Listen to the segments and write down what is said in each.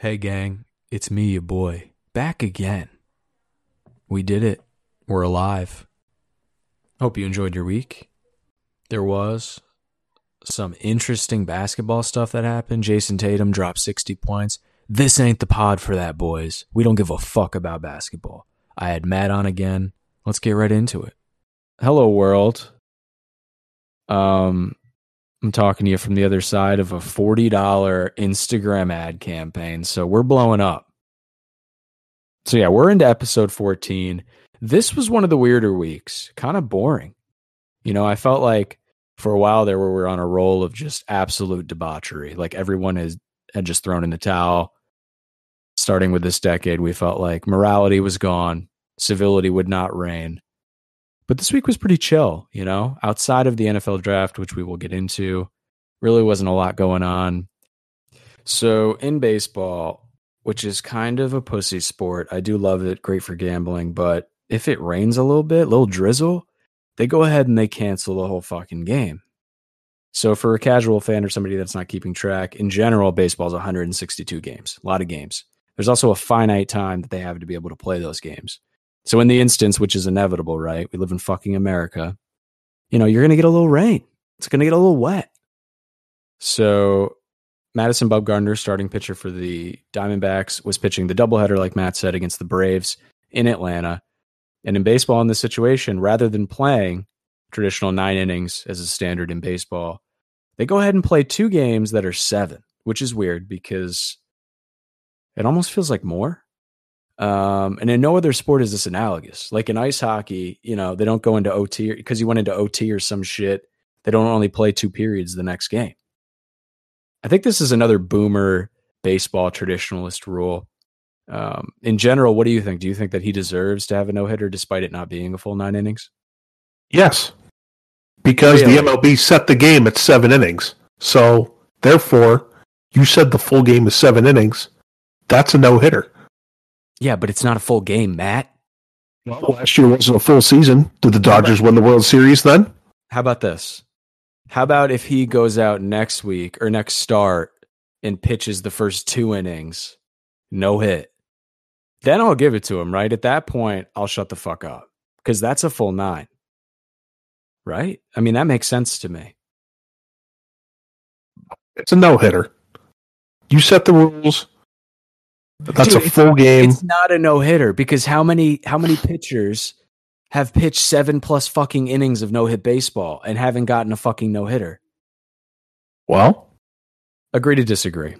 Hey, gang, it's me, your boy, back again. We did it. We're alive. Hope you enjoyed your week. There was some interesting basketball stuff that happened. Jayson Tatum dropped 60 points. This ain't the pod for that, boys. We don't give a fuck about basketball. I had Matt on again. Let's get right into it. Hello, world. Um, I'm talking to you from the other side of a $40 Instagram ad campaign. So we're blowing up. So yeah, we're into episode 14. This was one of the weirder weeks, kind of boring. You know, I felt like for a while there we were on a roll of just absolute debauchery. Like everyone has had just thrown in the towel. Starting with this decade, we felt like morality was gone, civility would not reign. But this week was pretty chill, you know, outside of the NFL draft, which we will get into. Really wasn't a lot going on. So in baseball, which is kind of a pussy sport, I do love it, great for gambling. But if it rains a little bit, a little drizzle, they go ahead and they cancel the whole fucking game. So for a casual fan or somebody that's not keeping track, in general, baseball is 162 games, a lot of games. There's also a finite time that they have to be able to play those games. So in the instance, which is inevitable, right? We live in fucking America. You know, you're going to get a little rain. It's going to get a little wet. So Madison Bumgarner, starting pitcher for the Diamondbacks, was pitching the doubleheader, like Matt said, against the Braves in Atlanta. And in baseball, in this situation, rather than playing traditional nine innings as a standard in baseball, they go ahead and play two games that are seven, which is weird because it almost feels like more. Um, and in no other sport is this analogous. Like in ice hockey, you know, they don't go into OT because you went into OT or some shit. They don't only play two periods the next game. I think this is another boomer baseball traditionalist rule. Um, in general, what do you think? Do you think that he deserves to have a no hitter despite it not being a full nine innings? Yes, because really? the MLB set the game at seven innings. So therefore, you said the full game is seven innings. That's a no hitter. Yeah, but it's not a full game, Matt. Well, last year wasn't a full season. Did the Dodgers win the World Series then? How about this? How about if he goes out next week or next start and pitches the first two innings, no hit? Then I'll give it to him, right? At that point, I'll shut the fuck up because that's a full nine, right? I mean, that makes sense to me. It's a no hitter. You set the rules. That's Dude, a full game. It's not a no hitter because how many how many pitchers have pitched seven plus fucking innings of no hit baseball and haven't gotten a fucking no hitter? Well, agree to disagree.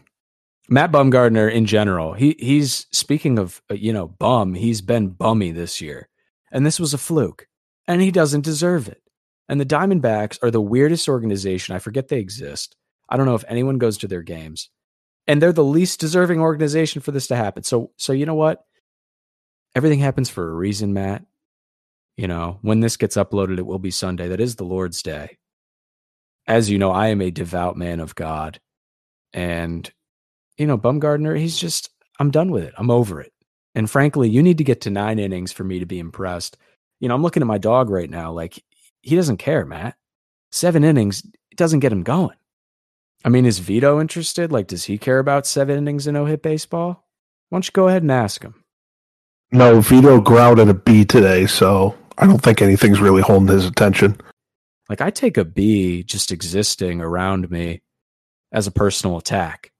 Matt Bumgarner in general, he he's speaking of uh, you know bum. He's been bummy this year, and this was a fluke, and he doesn't deserve it. And the Diamondbacks are the weirdest organization. I forget they exist. I don't know if anyone goes to their games and they're the least deserving organization for this to happen. So so you know what? Everything happens for a reason, Matt. You know, when this gets uploaded, it will be Sunday. That is the Lord's Day. As you know, I am a devout man of God. And, you know, Bumgarner, he's just, I'm done with it. I'm over it. And frankly, you need to get to nine innings for me to be impressed. You know, I'm looking at my dog right now. Like, he doesn't care, Matt. Seven innings, it doesn't get him going. I mean, is Vito interested? Like, does he care about seven innings and no hit baseball? Why don't you go ahead and ask him? No, Vito growled at a bee today, so I don't think anything's really holding his attention. Like, I take a bee just existing around me as a personal attack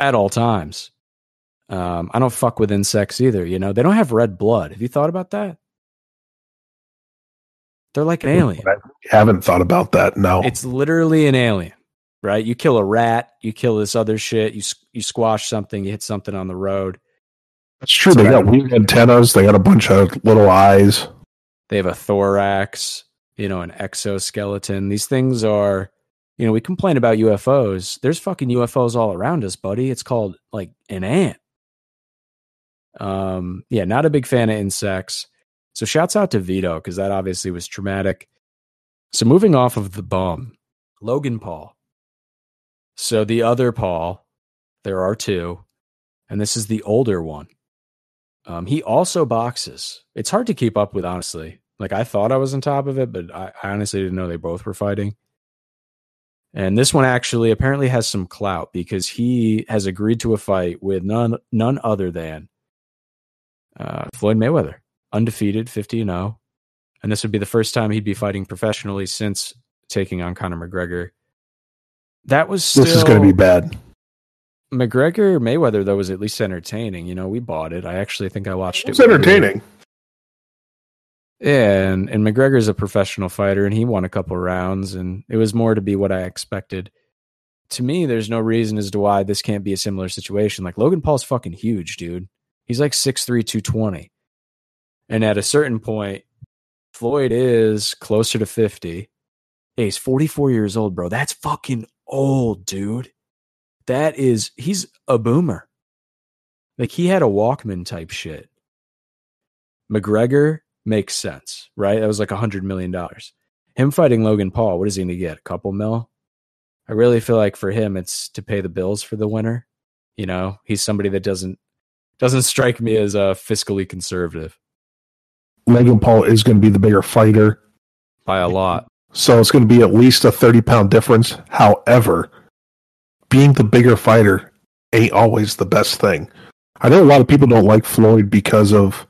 at all times. Um, I don't fuck with insects either. You know, they don't have red blood. Have you thought about that? They're like an alien. I haven't thought about that. No, it's literally an alien right? You kill a rat, you kill this other shit, you you squash something, you hit something on the road. That's true. So they got weird antennas. They got a bunch of little eyes. They have a thorax, you know, an exoskeleton. These things are, you know, we complain about UFOs. There's fucking UFOs all around us, buddy. It's called like an ant. Um, yeah, not a big fan of insects. So shouts out to Vito because that obviously was traumatic. So moving off of the bomb, Logan Paul. So the other Paul, there are two, and this is the older one. Um, he also boxes. It's hard to keep up with, honestly. Like I thought I was on top of it, but I, I honestly didn't know they both were fighting. And this one actually apparently has some clout because he has agreed to a fight with none none other than uh, Floyd Mayweather, undefeated, 50 and 0. And this would be the first time he'd be fighting professionally since taking on Conor McGregor. That was still, This is going to be bad. McGregor Mayweather though was at least entertaining. You know, we bought it. I actually think I watched it. It's entertaining. Yeah, and, and McGregor's a professional fighter and he won a couple rounds and it was more to be what I expected. To me, there's no reason as to why this can't be a similar situation. Like Logan Paul's fucking huge, dude. He's like 6'3, 220. And at a certain point, Floyd is closer to 50. Hey, he's 44 years old, bro. That's fucking old, dude. That is, he's a boomer. Like he had a Walkman type shit. McGregor makes sense, right? That was like a hundred million dollars. Him fighting Logan Paul, what is he gonna get? A couple mil? I really feel like for him it's to pay the bills for the winner. You know, he's somebody that doesn't doesn't strike me as uh fiscally conservative Logan Paul is going to be the bigger fighter. by a lot. So it's going to be at least a 30 pound difference. However, being the bigger fighter ain't always the best thing. I know a lot of people don't like Floyd because of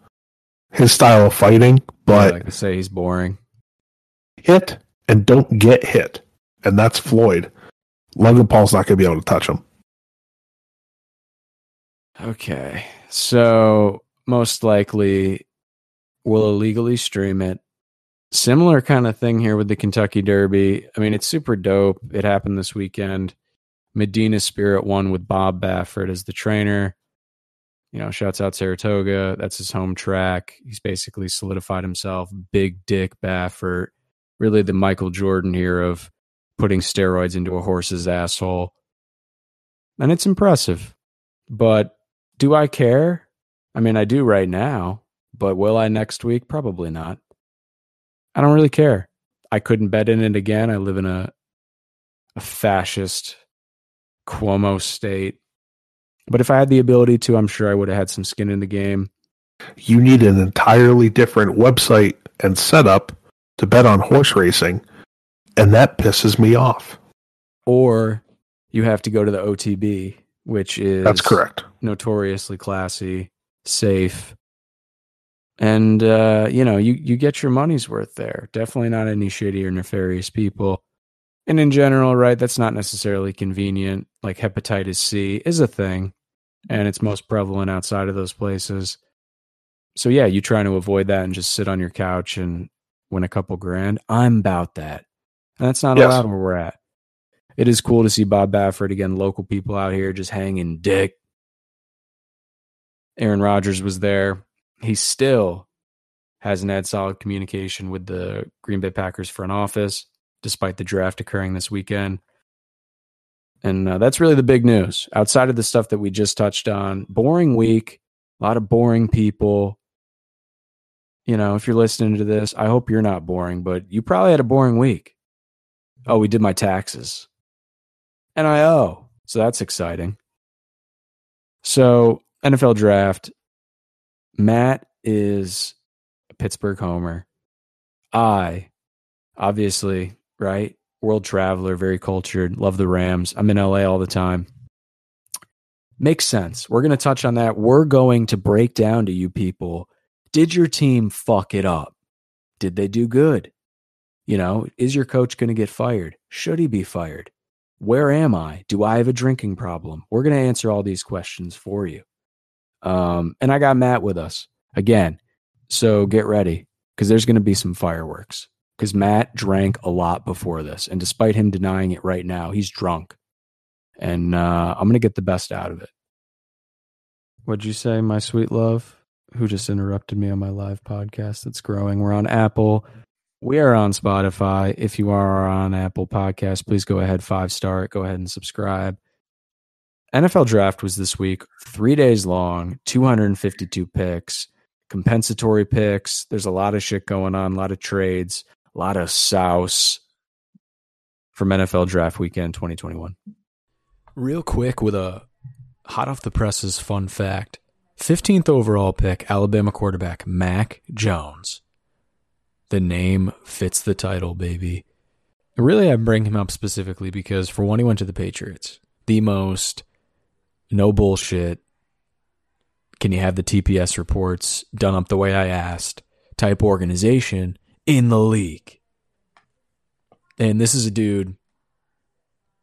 his style of fighting, I but like to say he's boring. hit and don't get hit. And that's Floyd. Logan Paul's not going to be able to touch him. Okay. So most likely we'll illegally stream it. Similar kind of thing here with the Kentucky Derby. I mean, it's super dope. It happened this weekend. Medina Spirit won with Bob Baffert as the trainer. You know, shouts out Saratoga. That's his home track. He's basically solidified himself. Big Dick Baffert. Really the Michael Jordan here of putting steroids into a horse's asshole. And it's impressive. But do I care? I mean, I do right now, but will I next week? Probably not. I don't really care. I couldn't bet in it again. I live in a a fascist Cuomo state. But if I had the ability to, I'm sure I would have had some skin in the game. You need an entirely different website and setup to bet on horse racing. And that pisses me off. Or you have to go to the OTB, which is That's correct. notoriously classy, safe, and uh, you know you you get your money's worth there. Definitely not any shady or nefarious people. And in general, right, that's not necessarily convenient. Like hepatitis C is a thing, and it's most prevalent outside of those places. So yeah, you trying to avoid that and just sit on your couch and win a couple grand. I'm about that. And that's not Yes. allowed where we're at. It is cool to see Bob Baffert again, local people out here just hanging dick. Aaron Rodgers was there. He still hasn't had solid communication with the Green Bay Packers front office, despite the draft occurring this weekend. And uh, that's really the big news. Outside of the stuff that we just touched on, boring week, a lot of boring people. You know, if you're listening to this, I hope you're not boring, but you probably had a boring week. Oh, we did my taxes. NIO. So that's exciting. So, NFL draft. Matt is a Pittsburgh homer. I, obviously, right? World traveler, very cultured, love the Rams. I'm in LA all the time. Makes sense. We're going to touch on that. We're going to break down to you people did your team fuck it up? Did they do good? You know, is your coach going to get fired? Should he be fired? Where am I? Do I have a drinking problem? We're going to answer all these questions for you. Um, and I got Matt with us again. So get ready because there's going to be some fireworks because Matt drank a lot before this. And despite him denying it right now, he's drunk. And uh, I'm going to get the best out of it. What'd you say, my sweet love? Who just interrupted me on my live podcast that's growing? We're on Apple. We are on Spotify. If you are on Apple Podcast, please go ahead, five star. Go ahead and subscribe. NFL draft was this week, three days long, 252 picks, compensatory picks. There's a lot of shit going on, a lot of trades, a lot of souse from NFL draft weekend 2021. Real quick with a hot off the presses fun fact 15th overall pick, Alabama quarterback Mac Jones. The name fits the title, baby. Really, I bring him up specifically because for one, he went to the Patriots, the most no bullshit. Can you have the TPS reports done up the way I asked? Type organization in the league. And this is a dude,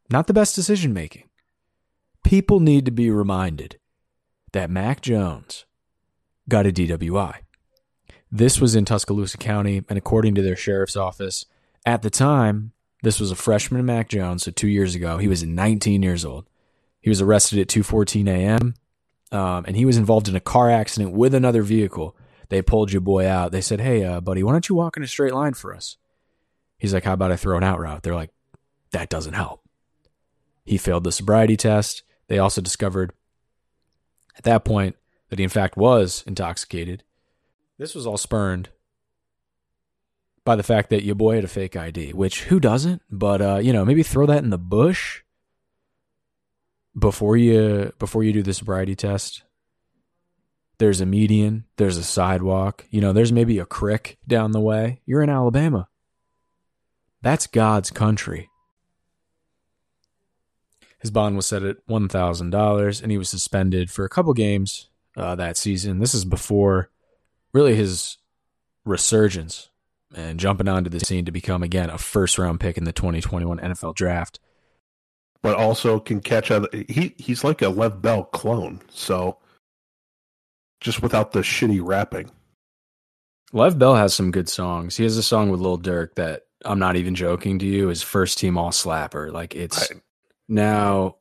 not the best decision making. People need to be reminded that Mac Jones got a DWI. This was in Tuscaloosa County, and according to their sheriff's office, at the time, this was a freshman Mac Jones, so two years ago, he was 19 years old. He was arrested at 2:14 a.m. Um, and he was involved in a car accident with another vehicle. They pulled your boy out. They said, "Hey, uh, buddy, why don't you walk in a straight line for us?" He's like, "How about I throw an out route?" They're like, "That doesn't help." He failed the sobriety test. They also discovered at that point that he in fact was intoxicated. This was all spurned by the fact that your boy had a fake ID, which who doesn't? But uh, you know, maybe throw that in the bush before you before you do the sobriety test. There's a median, there's a sidewalk, you know, there's maybe a crick down the way. You're in Alabama. That's God's country. His bond was set at $1,000 and he was suspended for a couple games uh, that season. This is before really his resurgence and jumping onto the scene to become, again, a first round pick in the 2021 NFL draft. But also can catch other. He, he's like a Lev Bell clone. So just without the shitty rapping. Lev Bell has some good songs. He has a song with Lil Durk that I'm not even joking to you is first team all slapper. Like it's now,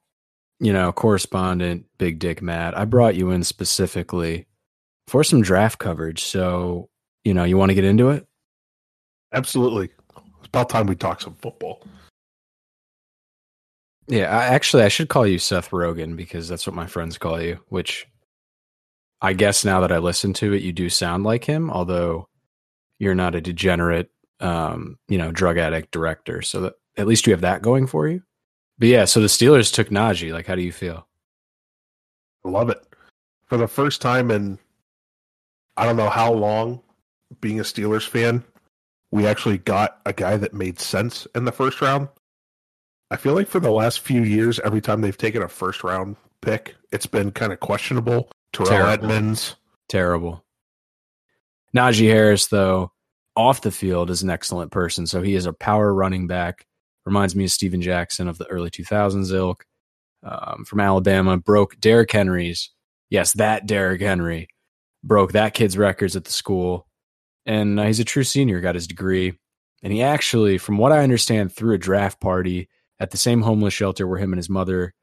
you know, correspondent Big Dick Matt. I brought you in specifically for some draft coverage. So, you know, you want to get into it? Absolutely. It's about time we talk some football. Yeah, I, actually, I should call you Seth Rogen because that's what my friends call you, which I guess now that I listen to it, you do sound like him, although you're not a degenerate, um, you know, drug addict director. So that at least you have that going for you. But yeah, so the Steelers took Najee. Like, how do you feel? I love it. For the first time in I don't know how long being a Steelers fan, we actually got a guy that made sense in the first round. I feel like for the last few years, every time they've taken a first round pick, it's been kind of questionable. Terrell Terrible. Edmunds. Terrible. Najee Harris, though, off the field is an excellent person. So he is a power running back. Reminds me of Steven Jackson of the early 2000s ilk um, from Alabama. Broke Derrick Henry's, yes, that Derrick Henry broke that kid's records at the school. And uh, he's a true senior, got his degree. And he actually, from what I understand, threw a draft party at the same homeless shelter where him and his mother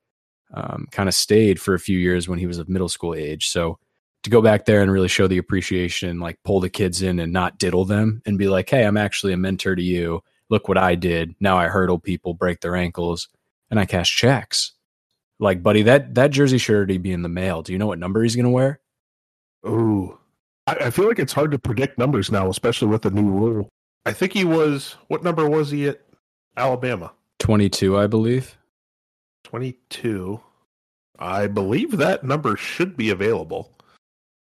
um, kind of stayed for a few years when he was of middle school age. So to go back there and really show the appreciation, like pull the kids in and not diddle them and be like, hey, I'm actually a mentor to you. Look what I did. Now I hurdle people, break their ankles, and I cash checks. Like, buddy, that that jersey should already be in the mail. Do you know what number he's gonna wear? Ooh. I, I feel like it's hard to predict numbers now, especially with the new rule. I think he was what number was he at Alabama? Twenty two, I believe. 22. I believe that number should be available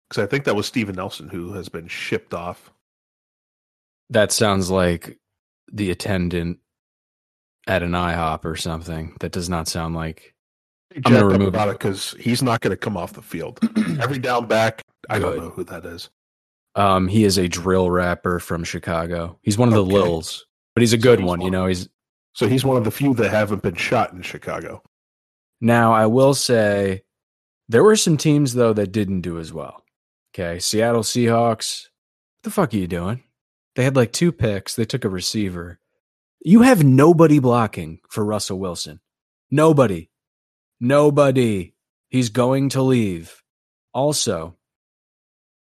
because I think that was Steven Nelson who has been shipped off. That sounds like the attendant at an IHOP or something. That does not sound like. I'm going to remove about it because he's not going to come off the field. Every down back, I Good. don't know who that is. Um, he is a drill rapper from Chicago. He's one of the okay. Lils, but he's a good one. You know, he's so he's one of the few that haven't been shot in Chicago. Now, I will say there were some teams though that didn't do as well. Okay, Seattle Seahawks. What the fuck are you doing? They had like two picks. They took a receiver. You have nobody blocking for Russell Wilson. Nobody. Nobody. He's going to leave. Also,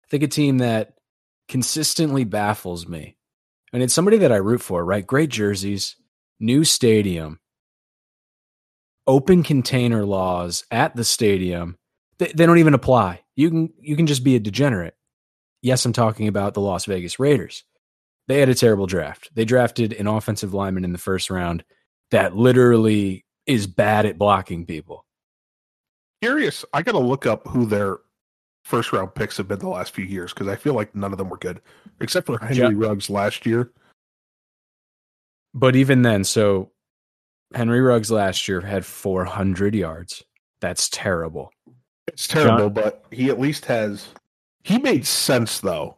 I think a team that consistently baffles me, and it's somebody that I root for, right? Great jerseys, new stadium, open container laws at the stadium. They, they don't even apply. You can you can just be a degenerate. Yes, I'm talking about the Las Vegas Raiders. They had a terrible draft. They drafted an offensive lineman in the first round that literally is bad at blocking people. Curious, I got to look up who their first round picks have been the last few years because I feel like none of them were good, except for Henry Ruggs last year. But even then, so Henry Ruggs last year had 400 yards. That's terrible. It's terrible, John, but he at least has. He made sense though.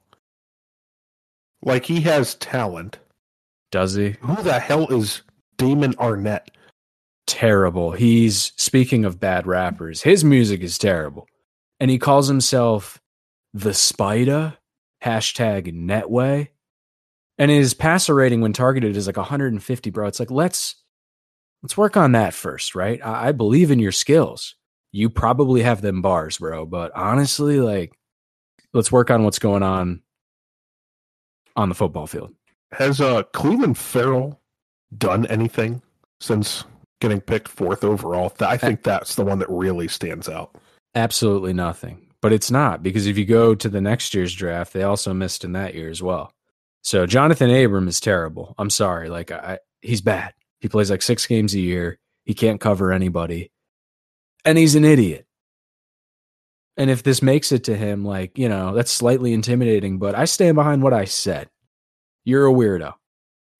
Like he has talent. Does he? Who the hell is Damon Arnette? Terrible. He's speaking of bad rappers. His music is terrible, and he calls himself the Spider. Hashtag Netway. And his passer rating when targeted is like 150, bro. It's like let's let's work on that first, right? I, I believe in your skills. You probably have them bars, bro. But honestly, like let's work on what's going on on the football field. Has uh Clelin Ferrell done anything since getting picked fourth overall? I think that's the one that really stands out. Absolutely nothing. But it's not because if you go to the next year's draft, they also missed in that year as well. So Jonathan Abram is terrible. I'm sorry. Like I, he's bad. He plays like six games a year. He can't cover anybody. And he's an idiot. And if this makes it to him, like, you know, that's slightly intimidating, but I stand behind what I said. You're a weirdo.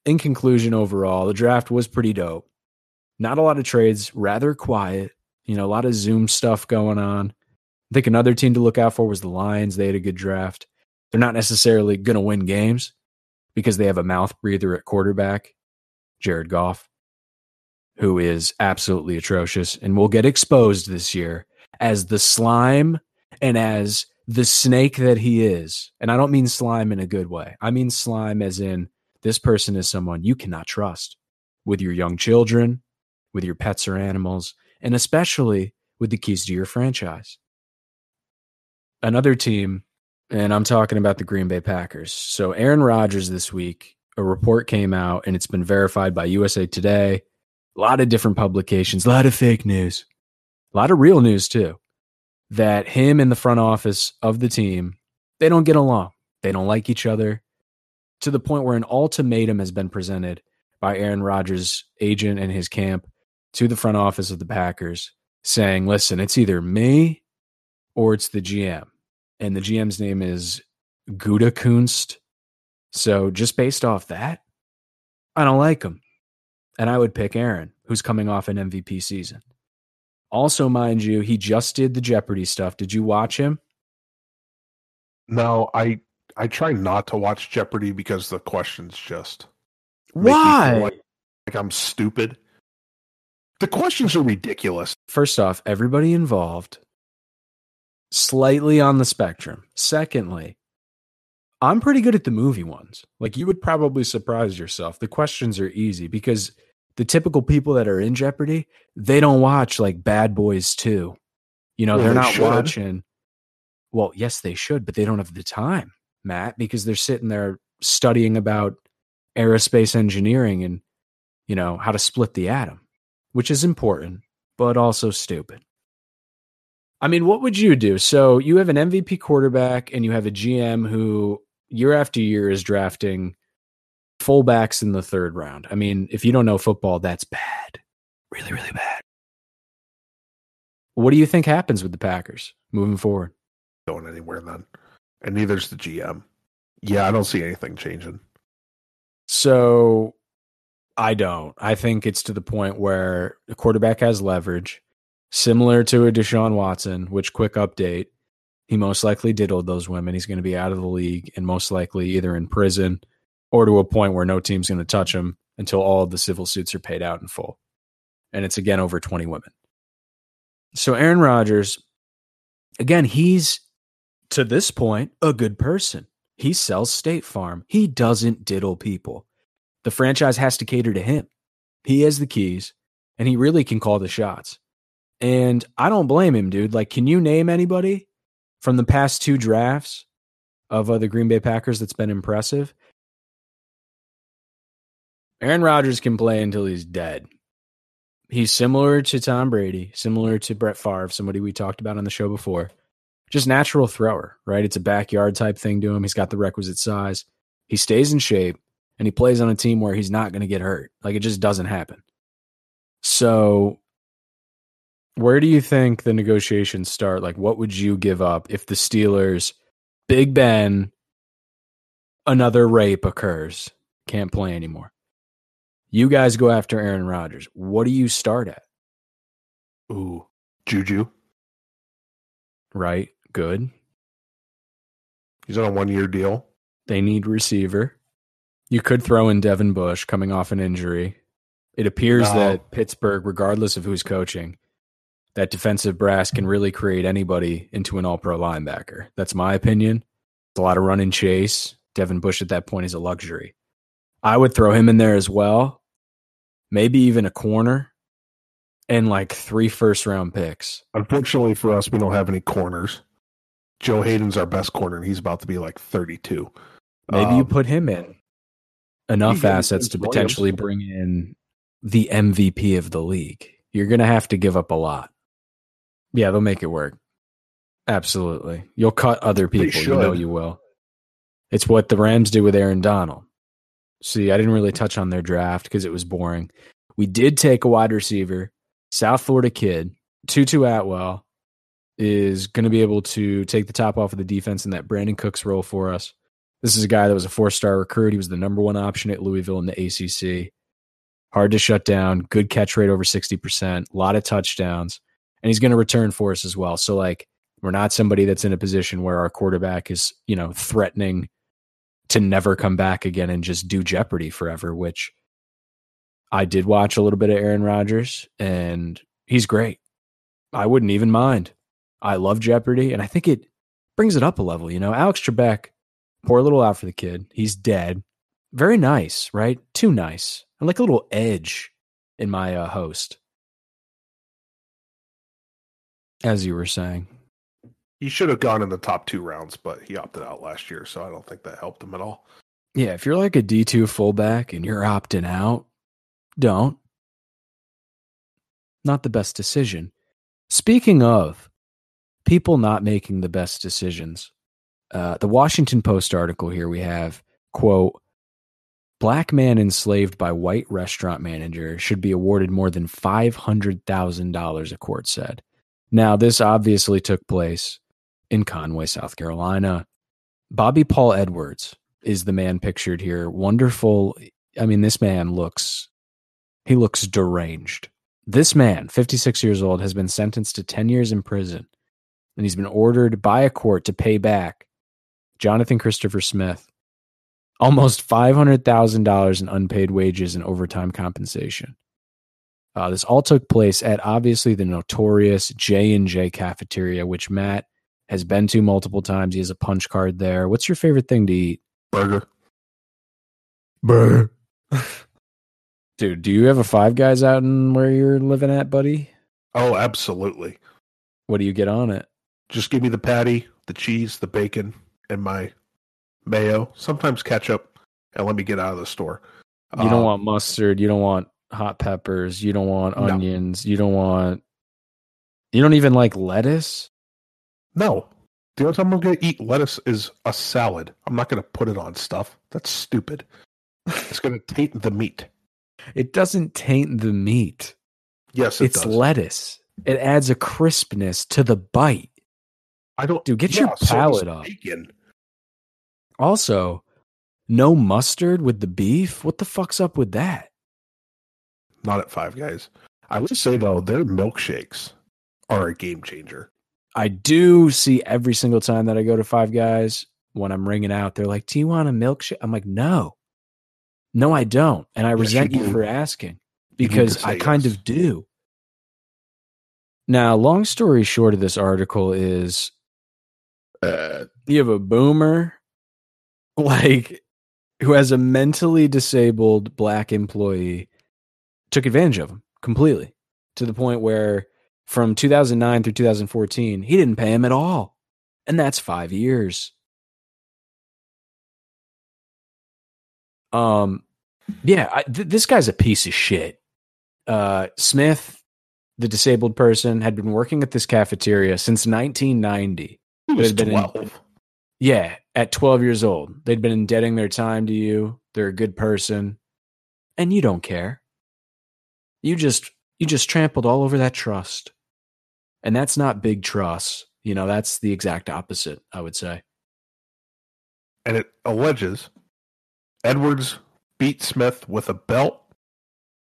In conclusion, overall, the draft was pretty dope. Not a lot of trades, rather quiet. You know, a lot of Zoom stuff going on. I think another team to look out for was the Lions. They had a good draft. They're not necessarily going to win games, because they have a mouth breather at quarterback, Jared Goff, who is absolutely atrocious and will get exposed this year as the slime and as the snake that he is. And I don't mean slime in a good way. I mean slime as in this person is someone you cannot trust with your young children, with your pets or animals, and especially with the keys to your franchise. Another team and I'm talking about the Green Bay Packers. So, Aaron Rodgers this week, a report came out and it's been verified by USA Today, a lot of different publications, a lot of fake news, a lot of real news too, that him and the front office of the team, they don't get along. They don't like each other to the point where an ultimatum has been presented by Aaron Rodgers' agent and his camp to the front office of the Packers saying, listen, it's either me or it's the GM and the GM's name is Guda Gutekunst. So just based off that, I don't like him. And I would pick Aaron, who's coming off an MVP season. Also, mind you, he just did the Jeopardy stuff. Did you watch him? No, I I try not to watch Jeopardy because the questions just why like, like I'm stupid. The questions are ridiculous. First off, everybody involved slightly on the spectrum. Secondly, I'm pretty good at the movie ones. Like you would probably surprise yourself. The questions are easy because the typical people that are in Jeopardy, they don't watch like Bad Boys 2. You know, well, they're they not should. watching. Well, yes, they should, but they don't have the time, Matt, because they're sitting there studying about aerospace engineering and, you know, how to split the atom, which is important, but also stupid. I mean, what would you do? So you have an MVP quarterback and you have a GM who year after year is drafting fullbacks in the third round. I mean, if you don't know football, that's bad. Really, really bad. What do you think happens with the Packers moving forward? Going anywhere then. And neither's the GM. Yeah, I don't see anything changing. So I don't. I think it's to the point where the quarterback has leverage similar to a Deshaun Watson, which quick update, he most likely diddled those women. He's going to be out of the league and most likely either in prison or to a point where no team's going to touch him until all of the civil suits are paid out in full. And it's again over 20 women. So Aaron Rodgers, again, he's to this point a good person. He sells State Farm. He doesn't diddle people. The franchise has to cater to him. He has the keys and he really can call the shots. And I don't blame him, dude. Like, can you name anybody from the past two drafts of uh, the Green Bay Packers that's been impressive? Aaron Rodgers can play until he's dead. He's similar to Tom Brady, similar to Brett Favre, somebody we talked about on the show before. Just natural thrower, right? It's a backyard type thing to him. He's got the requisite size. He stays in shape and he plays on a team where he's not going to get hurt. Like it just doesn't happen. So where do you think the negotiations start? Like, what would you give up if the Steelers, Big Ben, another rape occurs, can't play anymore? You guys go after Aaron Rodgers. What do you start at? Ooh, Juju. Right? Good. He's on a one year deal. They need receiver. You could throw in Devin Bush coming off an injury. It appears No. that Pittsburgh, regardless of who's coaching, that defensive brass can really create anybody into an all pro linebacker. That's my opinion. It's a lot of run and chase. Devin Bush at that point is a luxury. I would throw him in there as well. Maybe even a corner and like three first round picks. Unfortunately for us, we don't have any corners. Joe Haden's our best corner, and he's about to be like 32. Maybe you Um, put him in. Enough assets to potentially bring in the MVP of the league. You're going to have to give up a lot. Yeah, they'll make it work. Absolutely. You'll cut other people. You know you will. It's what the Rams do with Aaron Donald. See, I didn't really mm. touch on their draft because it was boring. We did take a wide receiver, South Florida kid, Tutu Atwell is going to be able to take the top off of the defense in that Brandin Cooks role for us. This is a guy that was a four star recruit. He was the number one option at Louisville in the ACC. Hard to shut down, good catch rate over 60%, a lot of touchdowns, and he's going to return for us as well. So, like, we're not somebody that's in a position where our quarterback is, you know, threatening to never come back again and just do Jeopardy forever, which I did watch a little bit of Aaron Rodgers and he's great. I wouldn't even mind. I love Jeopardy and I think it brings it up a level. You know, Alex Trebek, poor little out for the kid. He's dead. Very nice, right? Too nice. I like a little edge in my uh, host. As you were saying. He should have gone in the top two rounds, but he opted out last year, so I don't think that helped him at all. Yeah, if you're like a D2 fullback and you're opting out, don't. Not the best decision. Speaking of people not making the best decisions, uh, the Washington Post article here we have, quote, Black man enslaved by white restaurant manager should be awarded more than $500,000, a court said. Now, this obviously took place in Conway, South Carolina. Bobby Paul Edwards is the man pictured here. Wonderful. I mean, this man looks, he looks deranged. This man, 56 years old, has been sentenced to 10 years in prison and he's been ordered by a court to pay back Jonathan Christopher Smith almost $500,000 in unpaid wages and overtime compensation. Uh, this all took place at obviously the notorious J and J cafeteria, which Matt has been to multiple times. He has a punch card there. What's your favorite thing to eat? Burger. Burger. Dude, do you have a five guys out in where you're living at, buddy? Oh, absolutely. What do you get on it? Just give me the patty, the cheese, the bacon, and my mayo, sometimes ketchup, and let me get out of the store. You don't Um, want mustard. You don't want hot peppers. You don't want No. onions. You don't want. You don't even like lettuce. No. The only time I'm going to eat lettuce is a salad. I'm not going to put it on stuff. That's stupid. It's going to taint the meat. It doesn't taint the meat. Yes, it it's does. lettuce. It adds a crispness to the bite. I don't. Dude, get your so does palate up. Bacon. Also, no mustard with the beef. What the fuck's up with that? Not at Five Guys. I would say though, their milkshakes are a game changer. I do see every single time that I go to Five Guys when I'm ringing out, they're like, "Do you want a milkshake?" I'm like, "No, no, I don't," and I Yes, resent you you for asking You need to because I kind yes. of do. Now, long story short of this article is, uh, you have a boomer, like, who has a mentally disabled black employee, took advantage of him completely to the point where from 2009 through 2014, he didn't pay him at all. And that's five years. Um, yeah, I, th- this guy's a piece of shit. Uh, Smith, the disabled person, had been working at this cafeteria since 1990. He was had been in- twelve. Yeah, at 12 years old. They'd been indebting their time to you. They're a good person. And you don't care. You just you just trampled all over that trust. And that's not big trust. You know, that's the exact opposite, I would say. and it alleges Edwards beat Smith with a belt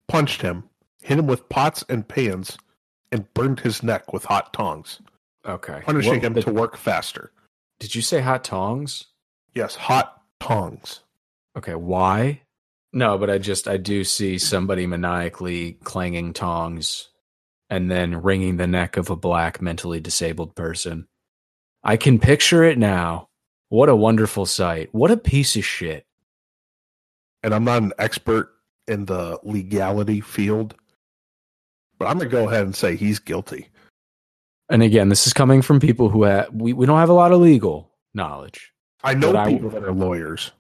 punched him, hit him with pots and pans, and burned his neck with hot tongs, Okay. punishing What- him the- to work faster. Did you say hot tongs? Yes, hot tongs. Okay, why? No, but I just I do see somebody maniacally clanging tongs and then wringing the neck of a black mentally disabled person. I can picture it now. What a wonderful sight. What a piece of shit. And I'm not an expert in the legality field, but I'm going to go ahead and say he's guilty. And again, this is coming from people who have we, we don't have a lot of legal knowledge. I know But I- people that are lawyers.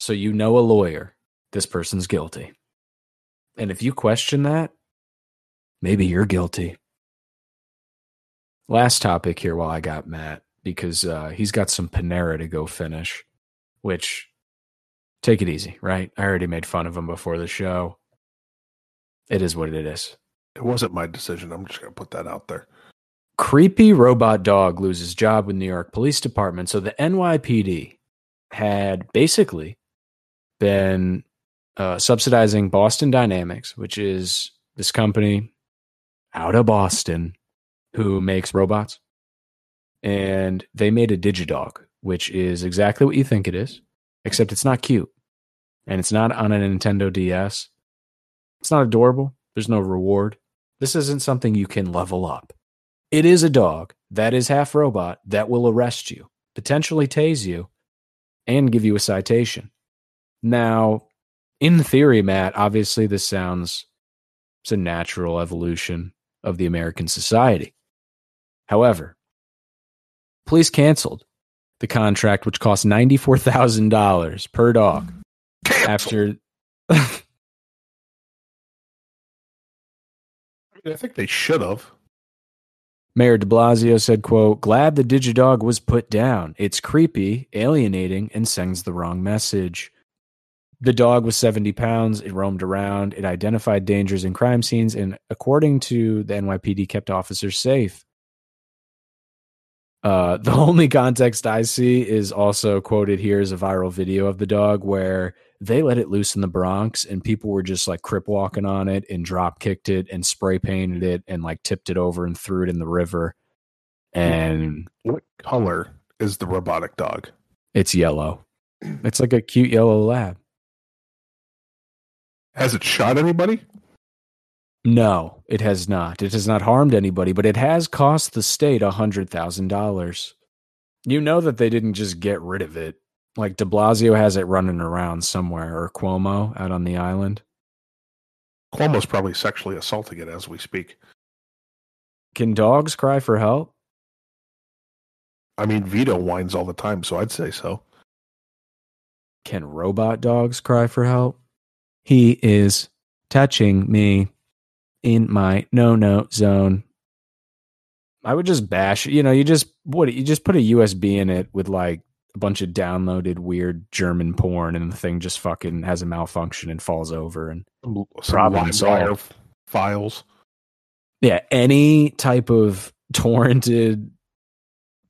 So you know a lawyer. This person's guilty. And if you question that, maybe you're guilty. Last topic here while I got Matt, because uh, he's got some Panera to go finish, which take it easy, right? I already made fun of him before the show. It is what it is. It wasn't my decision. I'm just going to put that out there. creepy robot dog loses job with New York Police Department. So the NYPD had basically been uh, subsidizing Boston Dynamics, which is this company out of Boston who makes robots. And they made a Digidog, which is exactly what you think it is, except it's not cute. And it's not on a Nintendo DS. It's not adorable. There's no reward. This isn't something you can level up. It is a dog that is half robot that will arrest you, potentially tase you, and give you a citation. Now, in theory, Matt, obviously this sounds it's a natural evolution of the American society. However, police canceled the contract, which cost $94,000 per dog after. I think they should have. Mayor de Blasio said, quote, glad the Digidog was put down. It's creepy, alienating, and sends the wrong message. The dog was 70 pounds. It roamed around. It identified dangers in crime scenes, and according to the NYPD, kept officers safe. Uh, the only context I see is also quoted here as a viral video of the dog where they let it loose in the Bronx and people were just like crip walking on it and drop kicked it and spray painted it and like tipped it over and threw it in the river. And What color is the robotic dog? it's yellow. It's like a cute yellow lab. Has it shot anybody? No, it has not. It has not harmed anybody, but it has cost the state a hundred thousand dollars. You know that they didn't just get rid of it. Like De Blasio has it running around somewhere, or Cuomo out on the island. Cuomo's probably sexually assaulting it as we speak. Can dogs cry for help? I mean, Vito whines all the time, so I'd say so. Can robot dogs cry for help? He is touching me in my no no zone. I would just bash, you know, you just what you just put a USB in it with like a bunch of downloaded weird German porn and the thing just fucking has a malfunction and falls over and Problem solved. files. yeah, any type of torrented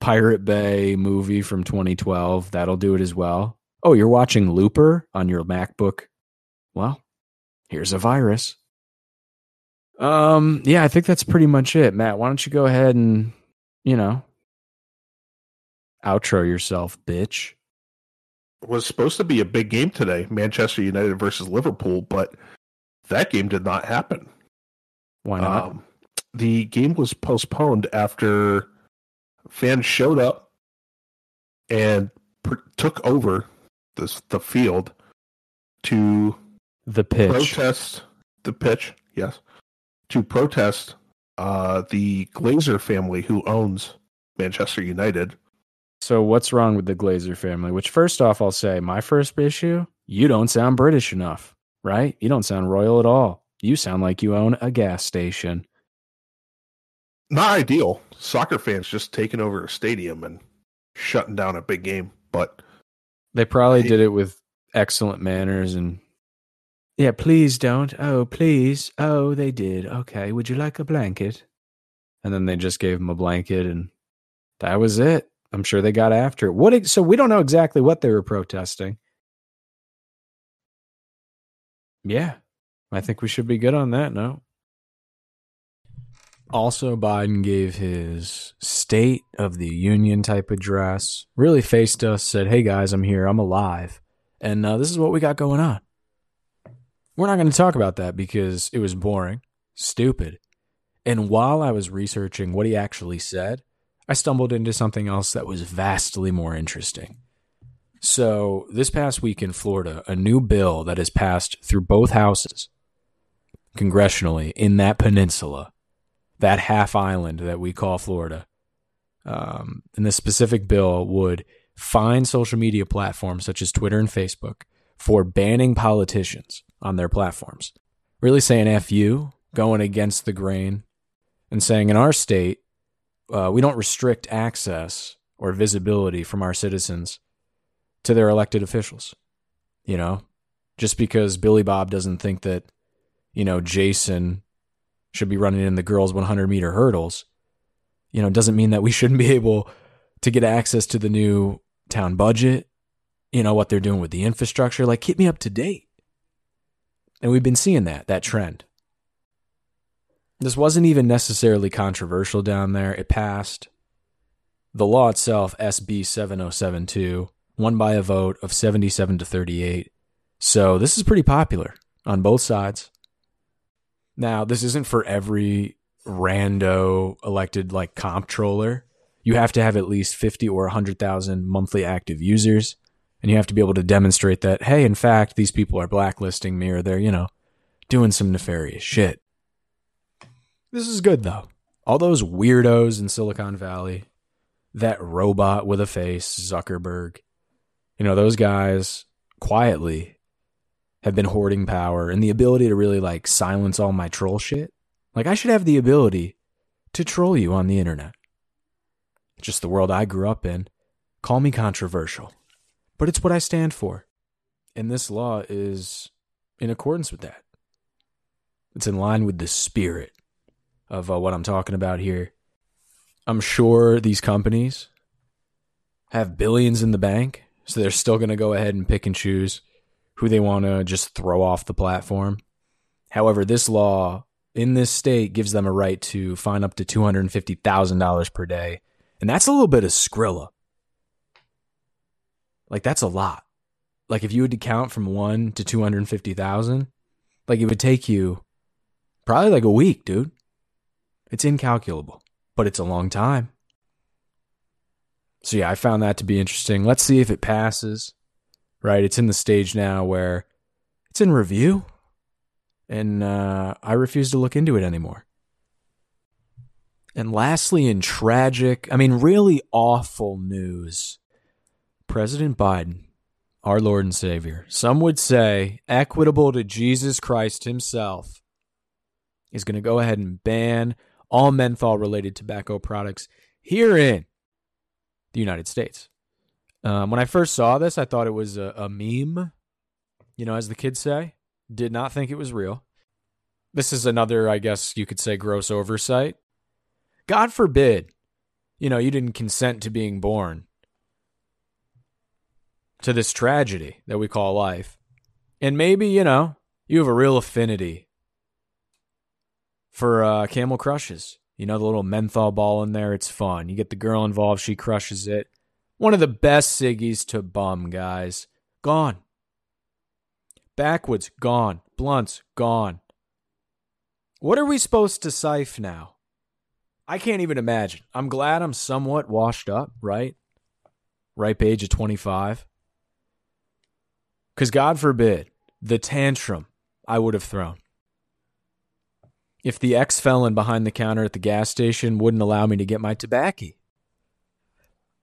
Pirate Bay movie from 2012, that'll do it as well. Oh, you're watching Looper on your MacBook. Well, here's a virus. Um, yeah, I think that's pretty much it. Matt, why don't you go ahead and, you know, outro yourself, bitch. It was supposed to be a big game today, Manchester United versus Liverpool, but that game did not happen. Why not? Um, the game was postponed after fans showed up and pr- took over this, the field to the pitch. protest the pitch. Yes, to protest uh, the Glazer family who owns Manchester United. So what's wrong with the Glazer family? Which first off, I'll say my first issue, you don't sound British enough, right? You don't sound royal at all. You sound like you own a gas station. Not ideal. Soccer fans just taking over a stadium and shutting down a big game, but They probably Hey. did it with excellent manners and Yeah, please don't. Oh, please. Oh, they did. Okay. Would you like a blanket? And then they just gave him a blanket and that was it. I'm sure they got after it. What so we don't know exactly what they were protesting. Yeah. I think we should be good on that note. Also, Biden gave his State of the Union type address, really faced us, said, Hey guys, I'm here, I'm alive, and uh, this is what we got going on. We're not going to talk about that because it was boring, stupid. And while I was researching what he actually said, I stumbled into something else that was vastly more interesting. So, this past week in Florida, a new bill that has passed through both houses congressionally in that peninsula, that half island that we call Florida. Um, and the specific bill would fine social media platforms such as Twitter and Facebook for banning politicians on their platforms. Really saying F you, going against the grain, and saying in our state, uh, we don't restrict access or visibility from our citizens to their elected officials. You know, just because Billy Bob doesn't think that, you know, Jason should be running in the girls' 100 meter hurdles, you know, doesn't mean that we shouldn't be able to get access to the new town budget, you know, what they're doing with the infrastructure. Like, keep me up to date. And we've been seeing that, that trend. This wasn't even necessarily controversial down there. It passed. The law itself, SB 7072, won by a vote of 77 to 38. So this is pretty popular on both sides. Now, this isn't for every rando elected like comptroller. You have to have at least 50 or 100,000 monthly active users. And you have to be able to demonstrate that, hey, in fact, these people are blacklisting me or they're, you know, doing some nefarious shit. This is good though. All those weirdos in Silicon Valley, that robot with a face, Zuckerberg, you know, those guys quietly have been hoarding power and the ability to really like silence all my troll shit. Like, I should have the ability to troll you on the internet. just the world I grew up in. Call me controversial, but it's what I stand for. And this law is in accordance with that. It's in line with the spirit of uh, what I'm talking about here. I'm sure these companies have billions in the bank, so they're still going to go ahead and pick and choose who they want to just throw off the platform. However, this law in this state gives them a right to fine up to $250,000 per day. And that's a little bit of Skrilla. Like, that's a lot. Like, if you had to count from one to 250,000, like, it would take you probably like a week, dude. It's incalculable, but it's a long time. So, yeah, I found that to be interesting. Let's see if it passes, right? It's in the stage now where it's in review, and uh, I refuse to look into it anymore. And lastly, in tragic, I mean, really awful news, President Biden, our Lord and Savior, some would say equitable to Jesus Christ himself, is going to go ahead and ban all menthol related tobacco products here in the United States. Um, when I first saw this, I thought it was a, a meme, you know, as the kids say. Did not think it was real. This is another, I guess you could say, gross oversight. God forbid, you know, you didn't consent to being born to this tragedy that we call life. And maybe, you know, you have a real affinity for uh, Camel Crushes. You know, the little menthol ball in there. It's fun. You get the girl involved, she crushes it. One of the best ciggies to bum, guys. Gone. Backwoods, gone. Blunts, gone. What are we supposed to siphon now? I can't even imagine. I'm glad I'm somewhat washed up, right? Ripe age of 25. Because God forbid the tantrum I would have thrown if the ex felon behind the counter at the gas station wouldn't allow me to get my tobacco.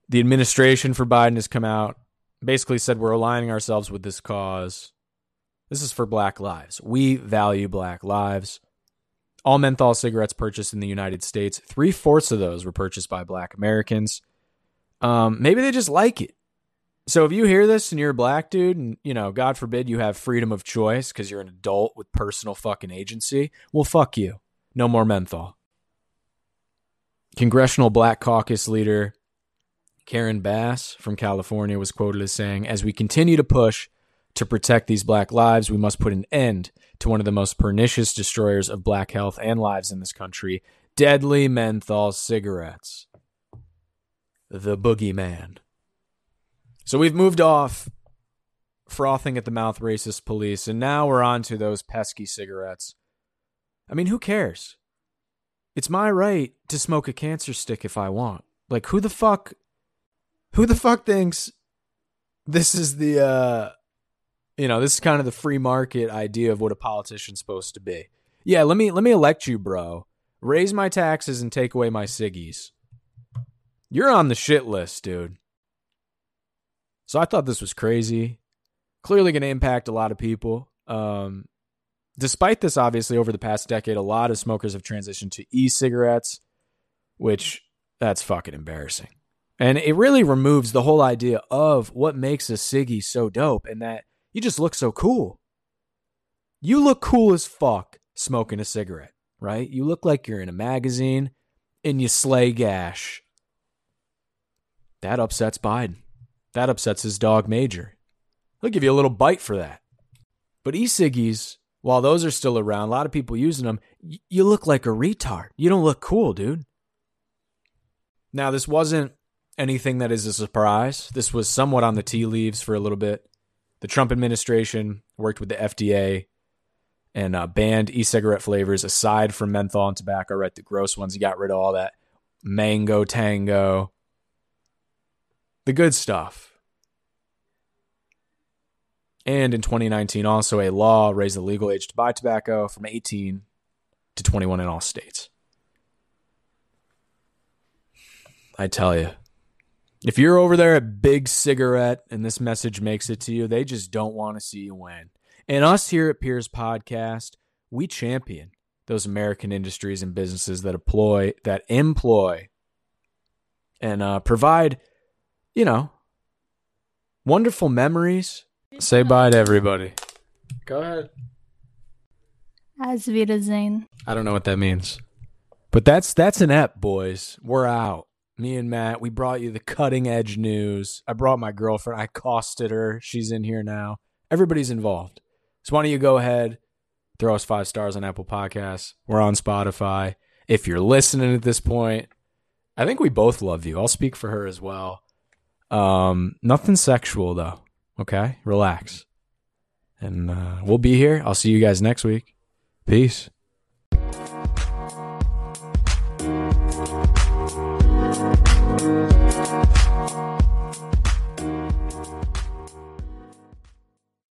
The administration for Biden has come out, basically said we're aligning ourselves with this cause. This is for black lives. We value black lives. All menthol cigarettes purchased in the United States, three fourths of those were purchased by black Americans. Um, maybe they just like it. So if you hear this and you're a black dude and, you know, God forbid you have freedom of choice because you're an adult with personal fucking agency, well, fuck you. No more menthol. Congressional Black Caucus leader Karen Bass from California was quoted as saying, As we continue to push To protect these black lives, we must put an end to one of the most pernicious destroyers of black health and lives in this country deadly menthol cigarettes. The boogeyman. So we've moved off frothing at the mouth racist police, and now we're on to those pesky cigarettes. I mean, who cares? It's my right to smoke a cancer stick if I want. Like, who the fuck? Who the fuck thinks this is the, uh, you know, this is kind of the free market idea of what a politician's supposed to be. Yeah, let me let me elect you, bro. Raise my taxes and take away my ciggies. You're on the shit list, dude. So I thought this was crazy. Clearly going to impact a lot of people. Um, despite this, obviously, over the past decade, a lot of smokers have transitioned to e cigarettes, which that's fucking embarrassing. And it really removes the whole idea of what makes a ciggy so dope and that you just look so cool. You look cool as fuck smoking a cigarette, right? You look like you're in a magazine and you slay gash. That upsets Biden. That upsets his dog Major. He'll give you a little bite for that. But e ciggies, while those are still around, a lot of people using them, y- you look like a retard. You don't look cool, dude. Now, this wasn't anything that is a surprise. This was somewhat on the tea leaves for a little bit. The Trump administration worked with the FDA and uh, banned e-cigarette flavors aside from menthol and tobacco, right? The gross ones. He got rid of all that mango tango, the good stuff. And in 2019, also a law raised the legal age to buy tobacco from 18 to 21 in all states. I tell you, if you're over there at Big Cigarette and this message makes it to you, they just don't want to see you win. And us here at Peers Podcast, we champion those American industries and businesses that employ that employ and uh, provide, you know, wonderful memories. Say bye to everybody. Go ahead. As Wiedersehen. I don't know what that means, but that's that's an ep, boys. We're out. Me and Matt, we brought you the cutting edge news. I brought my girlfriend. I costed her. She's in here now. Everybody's involved. So why don't you go ahead, throw us five stars on Apple Podcasts. We're on Spotify. If you're listening at this point, I think we both love you. I'll speak for her as well. Um, nothing sexual though. Okay, relax. And uh, we'll be here. I'll see you guys next week. Peace.